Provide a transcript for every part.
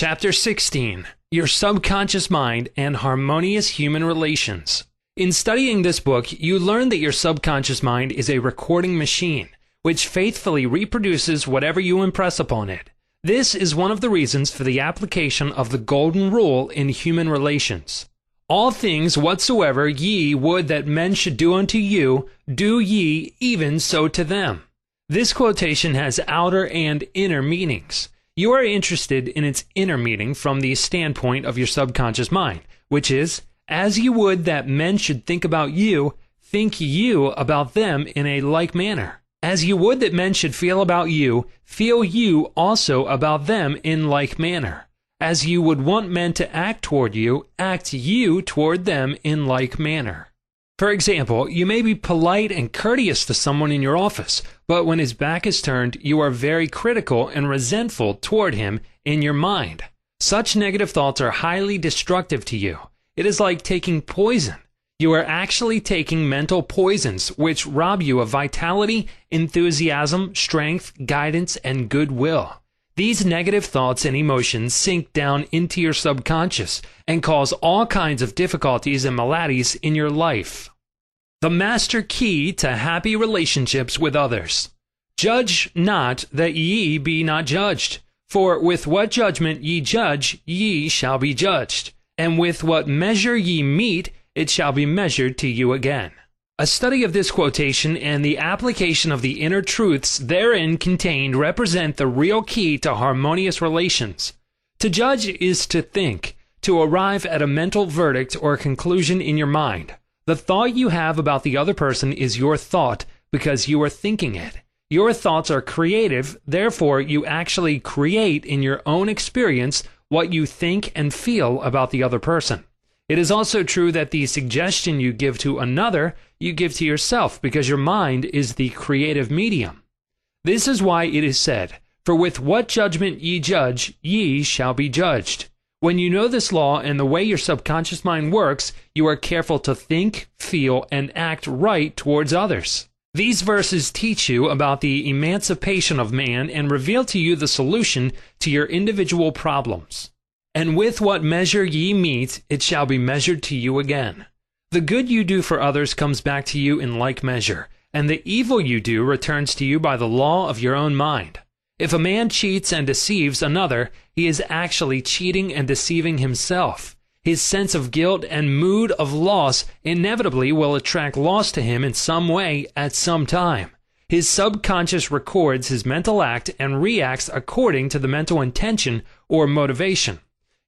Chapter 16 Your Subconscious Mind and Harmonious Human Relations. In studying this book, you learn that your subconscious mind is a recording machine, which faithfully reproduces whatever you impress upon it. This is one of the reasons for the application of the golden rule in human relations. All things whatsoever ye would that men should do unto you, do ye even so to them. This quotation has outer and inner meanings. You are interested in its inner meaning from the standpoint of your subconscious mind, which is, as you would that men should think about you, think you about them in a like manner. As you would that men should feel about you, feel you also about them in like manner. As you would want men to act toward you, act you toward them in like manner. For example, you may be polite and courteous to someone in your office, but when his back is turned, you are very critical and resentful toward him in your mind. Such negative thoughts are highly destructive to you. It is like taking poison. You are actually taking mental poisons which rob you of vitality, enthusiasm, strength, guidance, and goodwill. These negative thoughts and emotions sink down into your subconscious and cause all kinds of difficulties and maladies in your life. The master key to happy relationships with others. Judge not that ye be not judged. For with what judgment ye judge, ye shall be judged. And with what measure ye meet, it shall be measured to you again. A study of this quotation and the application of the inner truths therein contained represent the real key to harmonious relations. To judge is to think, to arrive at a mental verdict or conclusion in your mind. The thought you have about the other person is your thought because you are thinking it. Your thoughts are creative, therefore, you actually create in your own experience what you think and feel about the other person. It is also true that the suggestion you give to another, you give to yourself because your mind is the creative medium. This is why it is said, For with what judgment ye judge, ye shall be judged. When you know this law and the way your subconscious mind works, you are careful to think, feel, and act right towards others. These verses teach you about the emancipation of man and reveal to you the solution to your individual problems. And with what measure ye meet, it shall be measured to you again. The good you do for others comes back to you in like measure, and the evil you do returns to you by the law of your own mind. If a man cheats and deceives another, he is actually cheating and deceiving himself. His sense of guilt and mood of loss inevitably will attract loss to him in some way at some time. His subconscious records his mental act and reacts according to the mental intention or motivation.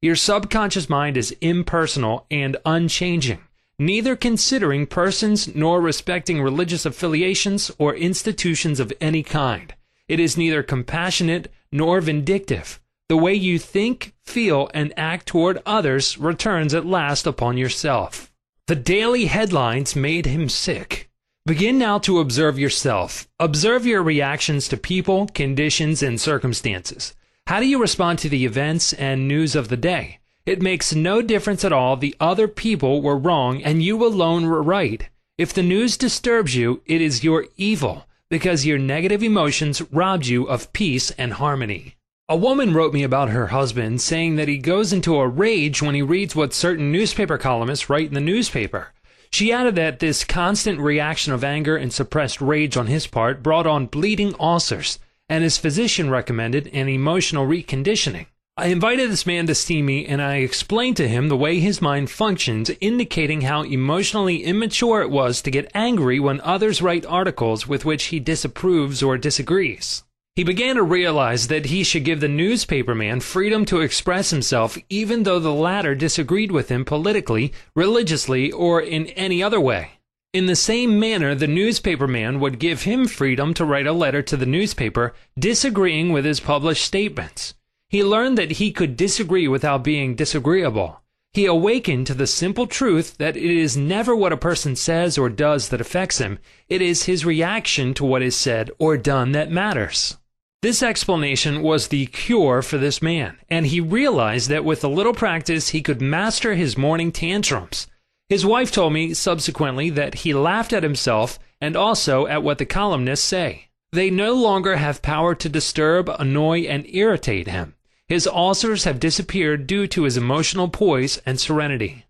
Your subconscious mind is impersonal and unchanging, neither considering persons nor respecting religious affiliations or institutions of any kind. It is neither compassionate nor vindictive. The way you think, feel, and act toward others returns at last upon yourself. The daily headlines made him sick. Begin now to observe yourself. Observe your reactions to people, conditions, and circumstances. How do you respond to the events and news of the day? It makes no difference at all. The other people were wrong and you alone were right. If the news disturbs you, it is your evil because your negative emotions robbed you of peace and harmony. A woman wrote me about her husband, saying that he goes into a rage when he reads what certain newspaper columnists write in the newspaper. She added that this constant reaction of anger and suppressed rage on his part brought on bleeding ulcers and his physician recommended an emotional reconditioning. I invited this man to see me and I explained to him the way his mind functions, indicating how emotionally immature it was to get angry when others write articles with which he disapproves or disagrees. He began to realize that he should give the newspaperman freedom to express himself even though the latter disagreed with him politically, religiously, or in any other way. In the same manner, the newspaperman would give him freedom to write a letter to the newspaper disagreeing with his published statements. He learned that he could disagree without being disagreeable. He awakened to the simple truth that it is never what a person says or does that affects him, it is his reaction to what is said or done that matters. This explanation was the cure for this man, and he realized that with a little practice he could master his morning tantrums. His wife told me subsequently that he laughed at himself and also at what the columnists say. They no longer have power to disturb, annoy, and irritate him. His ulcers have disappeared due to his emotional poise and serenity.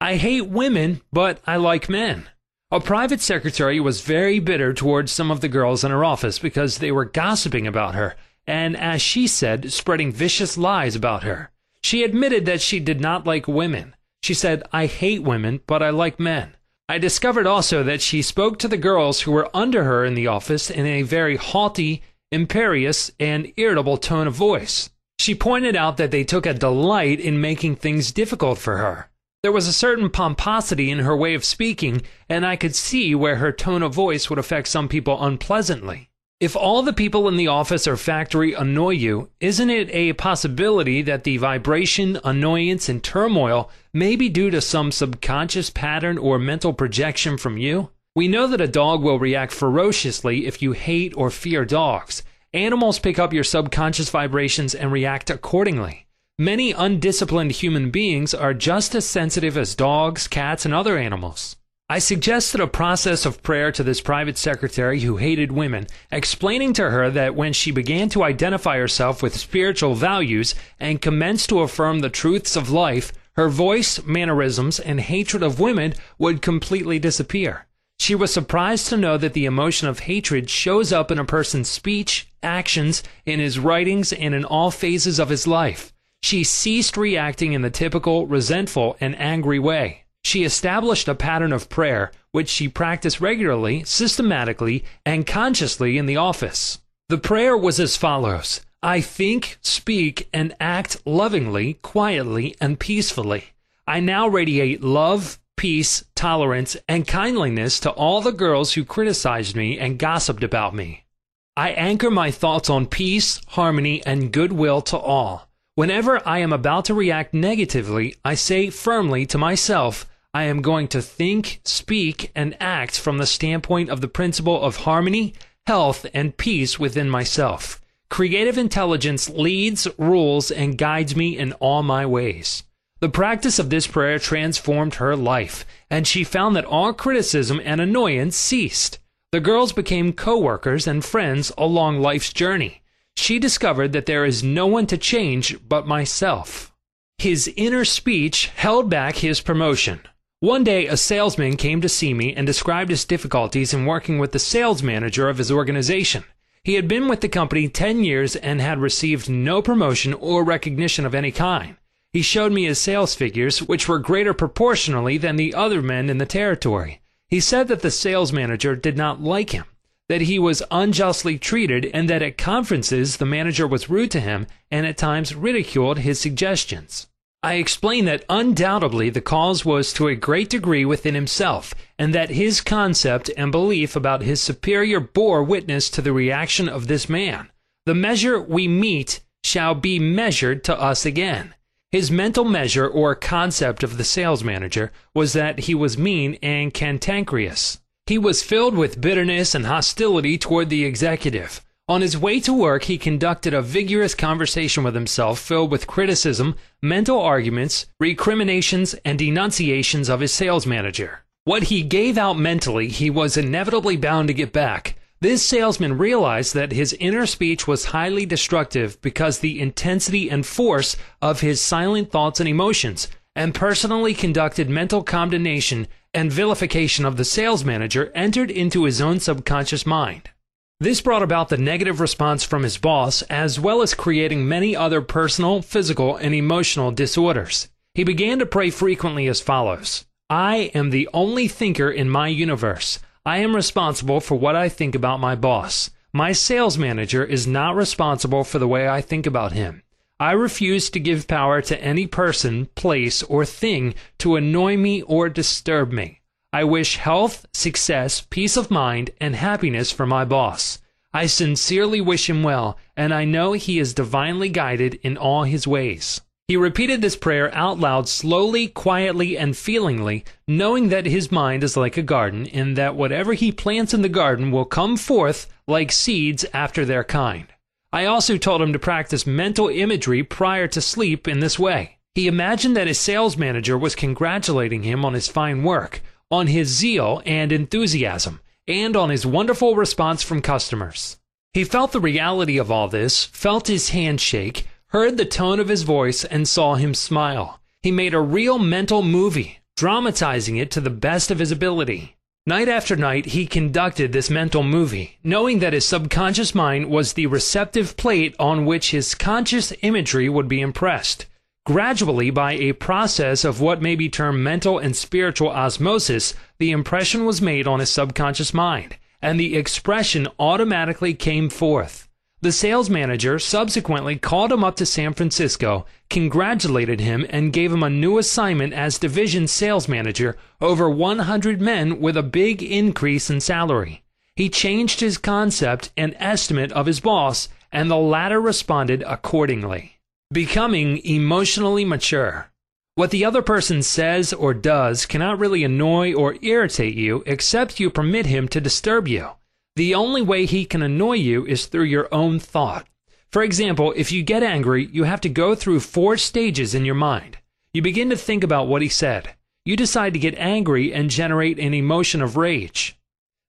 I hate women, but I like men. A private secretary was very bitter towards some of the girls in her office because they were gossiping about her and, as she said, spreading vicious lies about her. She admitted that she did not like women. She said, I hate women, but I like men. I discovered also that she spoke to the girls who were under her in the office in a very haughty, imperious, and irritable tone of voice. She pointed out that they took a delight in making things difficult for her. There was a certain pomposity in her way of speaking, and I could see where her tone of voice would affect some people unpleasantly. If all the people in the office or factory annoy you, isn't it a possibility that the vibration, annoyance, and turmoil may be due to some subconscious pattern or mental projection from you? We know that a dog will react ferociously if you hate or fear dogs. Animals pick up your subconscious vibrations and react accordingly. Many undisciplined human beings are just as sensitive as dogs, cats, and other animals. I suggested a process of prayer to this private secretary who hated women, explaining to her that when she began to identify herself with spiritual values and commenced to affirm the truths of life, her voice, mannerisms, and hatred of women would completely disappear. She was surprised to know that the emotion of hatred shows up in a person's speech, actions, in his writings, and in all phases of his life. She ceased reacting in the typical resentful and angry way. She established a pattern of prayer which she practiced regularly, systematically, and consciously in the office. The prayer was as follows I think, speak, and act lovingly, quietly, and peacefully. I now radiate love, peace, tolerance, and kindliness to all the girls who criticized me and gossiped about me. I anchor my thoughts on peace, harmony, and goodwill to all. Whenever I am about to react negatively, I say firmly to myself, I am going to think, speak, and act from the standpoint of the principle of harmony, health, and peace within myself. Creative intelligence leads, rules, and guides me in all my ways. The practice of this prayer transformed her life, and she found that all criticism and annoyance ceased. The girls became co workers and friends along life's journey. She discovered that there is no one to change but myself. His inner speech held back his promotion. One day, a salesman came to see me and described his difficulties in working with the sales manager of his organization. He had been with the company 10 years and had received no promotion or recognition of any kind. He showed me his sales figures, which were greater proportionally than the other men in the territory. He said that the sales manager did not like him, that he was unjustly treated, and that at conferences the manager was rude to him and at times ridiculed his suggestions. I explained that undoubtedly the cause was to a great degree within himself, and that his concept and belief about his superior bore witness to the reaction of this man. The measure we meet shall be measured to us again. His mental measure or concept of the sales manager was that he was mean and cantankerous. He was filled with bitterness and hostility toward the executive. On his way to work, he conducted a vigorous conversation with himself filled with criticism, mental arguments, recriminations, and denunciations of his sales manager. What he gave out mentally, he was inevitably bound to get back. This salesman realized that his inner speech was highly destructive because the intensity and force of his silent thoughts and emotions, and personally conducted mental condemnation and vilification of the sales manager entered into his own subconscious mind. This brought about the negative response from his boss, as well as creating many other personal, physical, and emotional disorders. He began to pray frequently as follows I am the only thinker in my universe. I am responsible for what I think about my boss. My sales manager is not responsible for the way I think about him. I refuse to give power to any person, place, or thing to annoy me or disturb me. I wish health, success, peace of mind, and happiness for my boss. I sincerely wish him well, and I know he is divinely guided in all his ways. He repeated this prayer out loud, slowly, quietly, and feelingly, knowing that his mind is like a garden, and that whatever he plants in the garden will come forth like seeds after their kind. I also told him to practice mental imagery prior to sleep in this way. He imagined that his sales manager was congratulating him on his fine work, on his zeal and enthusiasm, and on his wonderful response from customers. He felt the reality of all this, felt his hand shake, heard the tone of his voice, and saw him smile. He made a real mental movie, dramatizing it to the best of his ability. Night after night, he conducted this mental movie, knowing that his subconscious mind was the receptive plate on which his conscious imagery would be impressed. Gradually, by a process of what may be termed mental and spiritual osmosis, the impression was made on his subconscious mind, and the expression automatically came forth. The sales manager subsequently called him up to San Francisco, congratulated him, and gave him a new assignment as division sales manager over 100 men with a big increase in salary. He changed his concept and estimate of his boss, and the latter responded accordingly. Becoming emotionally mature. What the other person says or does cannot really annoy or irritate you except you permit him to disturb you. The only way he can annoy you is through your own thought. For example, if you get angry, you have to go through four stages in your mind. You begin to think about what he said. You decide to get angry and generate an emotion of rage.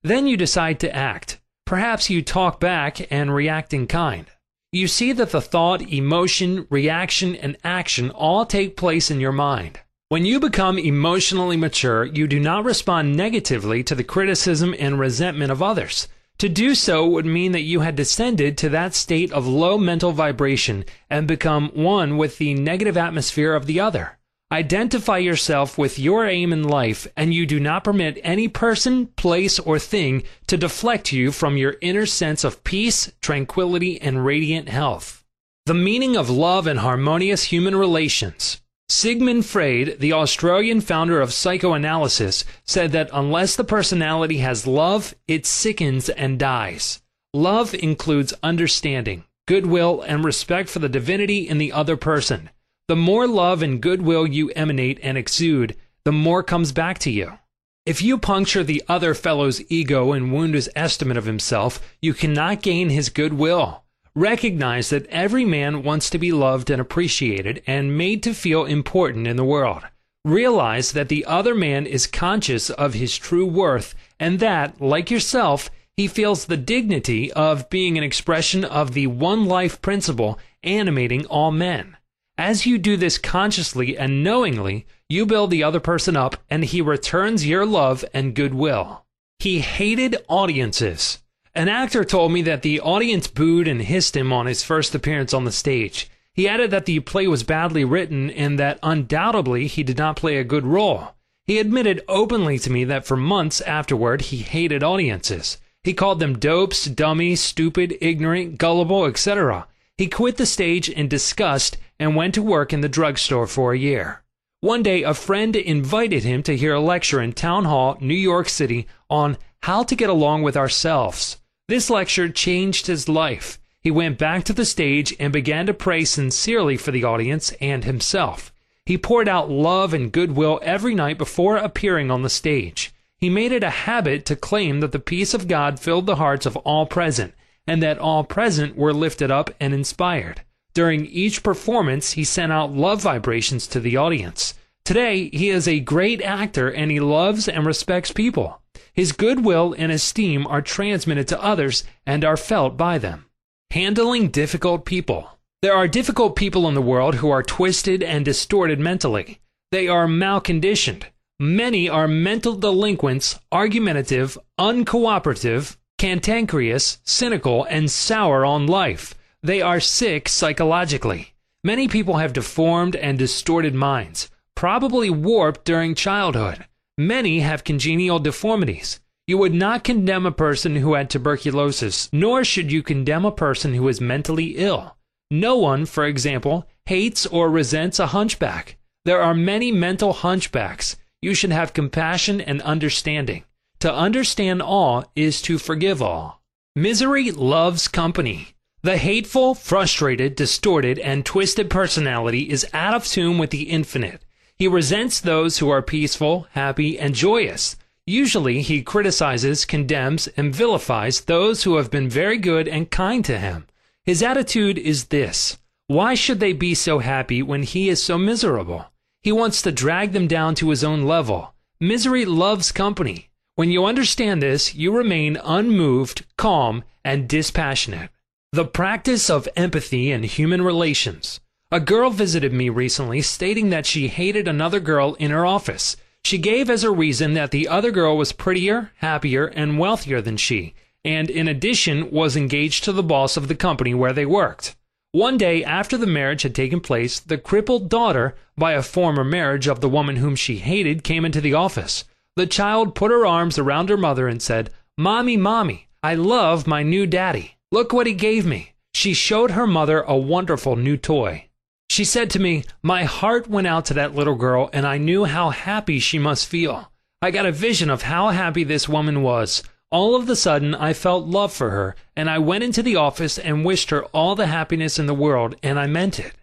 Then you decide to act. Perhaps you talk back and react in kind. You see that the thought, emotion, reaction, and action all take place in your mind. When you become emotionally mature, you do not respond negatively to the criticism and resentment of others. To do so would mean that you had descended to that state of low mental vibration and become one with the negative atmosphere of the other. Identify yourself with your aim in life, and you do not permit any person, place, or thing to deflect you from your inner sense of peace, tranquility, and radiant health. The meaning of love and harmonious human relations. Sigmund Freud, the Austrian founder of psychoanalysis, said that unless the personality has love, it sickens and dies. Love includes understanding, goodwill, and respect for the divinity in the other person. The more love and goodwill you emanate and exude, the more comes back to you. If you puncture the other fellow's ego and wound his estimate of himself, you cannot gain his goodwill. Recognize that every man wants to be loved and appreciated and made to feel important in the world. Realize that the other man is conscious of his true worth and that, like yourself, he feels the dignity of being an expression of the one life principle animating all men. As you do this consciously and knowingly, you build the other person up and he returns your love and goodwill. He hated audiences. An actor told me that the audience booed and hissed him on his first appearance on the stage. He added that the play was badly written and that undoubtedly he did not play a good role. He admitted openly to me that for months afterward he hated audiences. He called them dopes, dummies, stupid, ignorant, gullible, etc. He quit the stage in disgust and went to work in the drugstore for a year. One day, a friend invited him to hear a lecture in Town Hall, New York City, on how to get along with ourselves. This lecture changed his life. He went back to the stage and began to pray sincerely for the audience and himself. He poured out love and goodwill every night before appearing on the stage. He made it a habit to claim that the peace of God filled the hearts of all present, and that all present were lifted up and inspired. During each performance, he sent out love vibrations to the audience. Today, he is a great actor and he loves and respects people. His goodwill and esteem are transmitted to others and are felt by them. Handling difficult people. There are difficult people in the world who are twisted and distorted mentally. They are malconditioned. Many are mental delinquents, argumentative, uncooperative, cantankerous, cynical, and sour on life. They are sick psychologically. Many people have deformed and distorted minds, probably warped during childhood. Many have congenital deformities. You would not condemn a person who had tuberculosis, nor should you condemn a person who is mentally ill. No one, for example, hates or resents a hunchback. There are many mental hunchbacks. You should have compassion and understanding. To understand all is to forgive all. Misery loves company. The hateful, frustrated, distorted, and twisted personality is out of tune with the infinite. He resents those who are peaceful, happy, and joyous. Usually, he criticizes, condemns, and vilifies those who have been very good and kind to him. His attitude is this Why should they be so happy when he is so miserable? He wants to drag them down to his own level. Misery loves company. When you understand this, you remain unmoved, calm, and dispassionate. The practice of empathy in human relations. A girl visited me recently stating that she hated another girl in her office. She gave as a reason that the other girl was prettier, happier, and wealthier than she, and in addition was engaged to the boss of the company where they worked. One day after the marriage had taken place, the crippled daughter, by a former marriage of the woman whom she hated, came into the office. The child put her arms around her mother and said, Mommy, Mommy, I love my new daddy. Look what he gave me. She showed her mother a wonderful new toy. She said to me, My heart went out to that little girl, and I knew how happy she must feel. I got a vision of how happy this woman was. All of the sudden, I felt love for her, and I went into the office and wished her all the happiness in the world, and I meant it.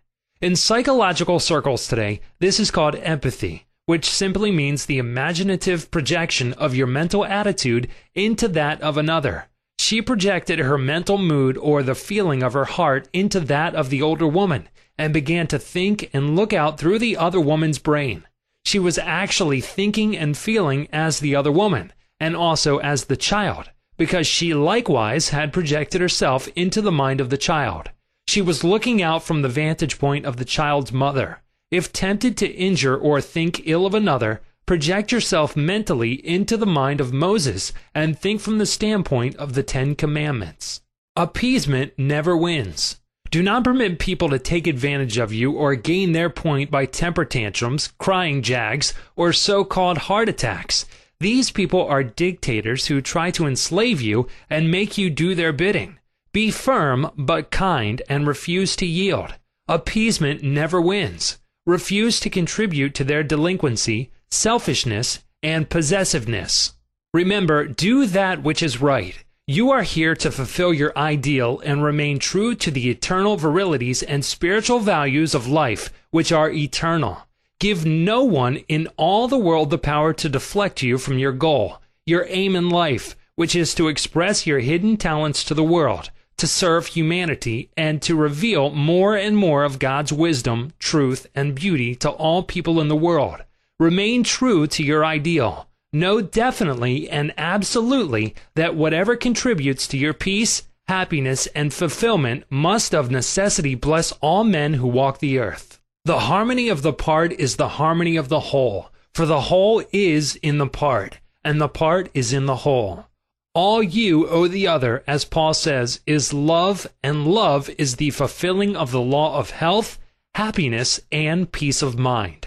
In psychological circles today, this is called empathy, which simply means the imaginative projection of your mental attitude into that of another. She projected her mental mood or the feeling of her heart into that of the older woman and began to think and look out through the other woman's brain. She was actually thinking and feeling as the other woman, and also as the child, because she likewise had projected herself into the mind of the child. She was looking out from the vantage point of the child's mother. If tempted to injure or think ill of another, Project yourself mentally into the mind of Moses and think from the standpoint of the Ten Commandments. Appeasement never wins. Do not permit people to take advantage of you or gain their point by temper tantrums, crying jags, or so called heart attacks. These people are dictators who try to enslave you and make you do their bidding. Be firm but kind and refuse to yield. Appeasement never wins. Refuse to contribute to their delinquency selfishness, and possessiveness. Remember, do that which is right. You are here to fulfill your ideal and remain true to the eternal virilities and spiritual values of life, which are eternal. Give no one in all the world the power to deflect you from your goal, your aim in life, which is to express your hidden talents to the world, to serve humanity, and to reveal more and more of God's wisdom, truth, and beauty to all people in the world. Remain true to your ideal. Know definitely and absolutely that whatever contributes to your peace, happiness, and fulfillment must of necessity bless all men who walk the earth. The harmony of the part is the harmony of the whole, for the whole is in the part, and the part is in the whole. All you owe the other, as Paul says, is love, and love is the fulfilling of the law of health, happiness, and peace of mind.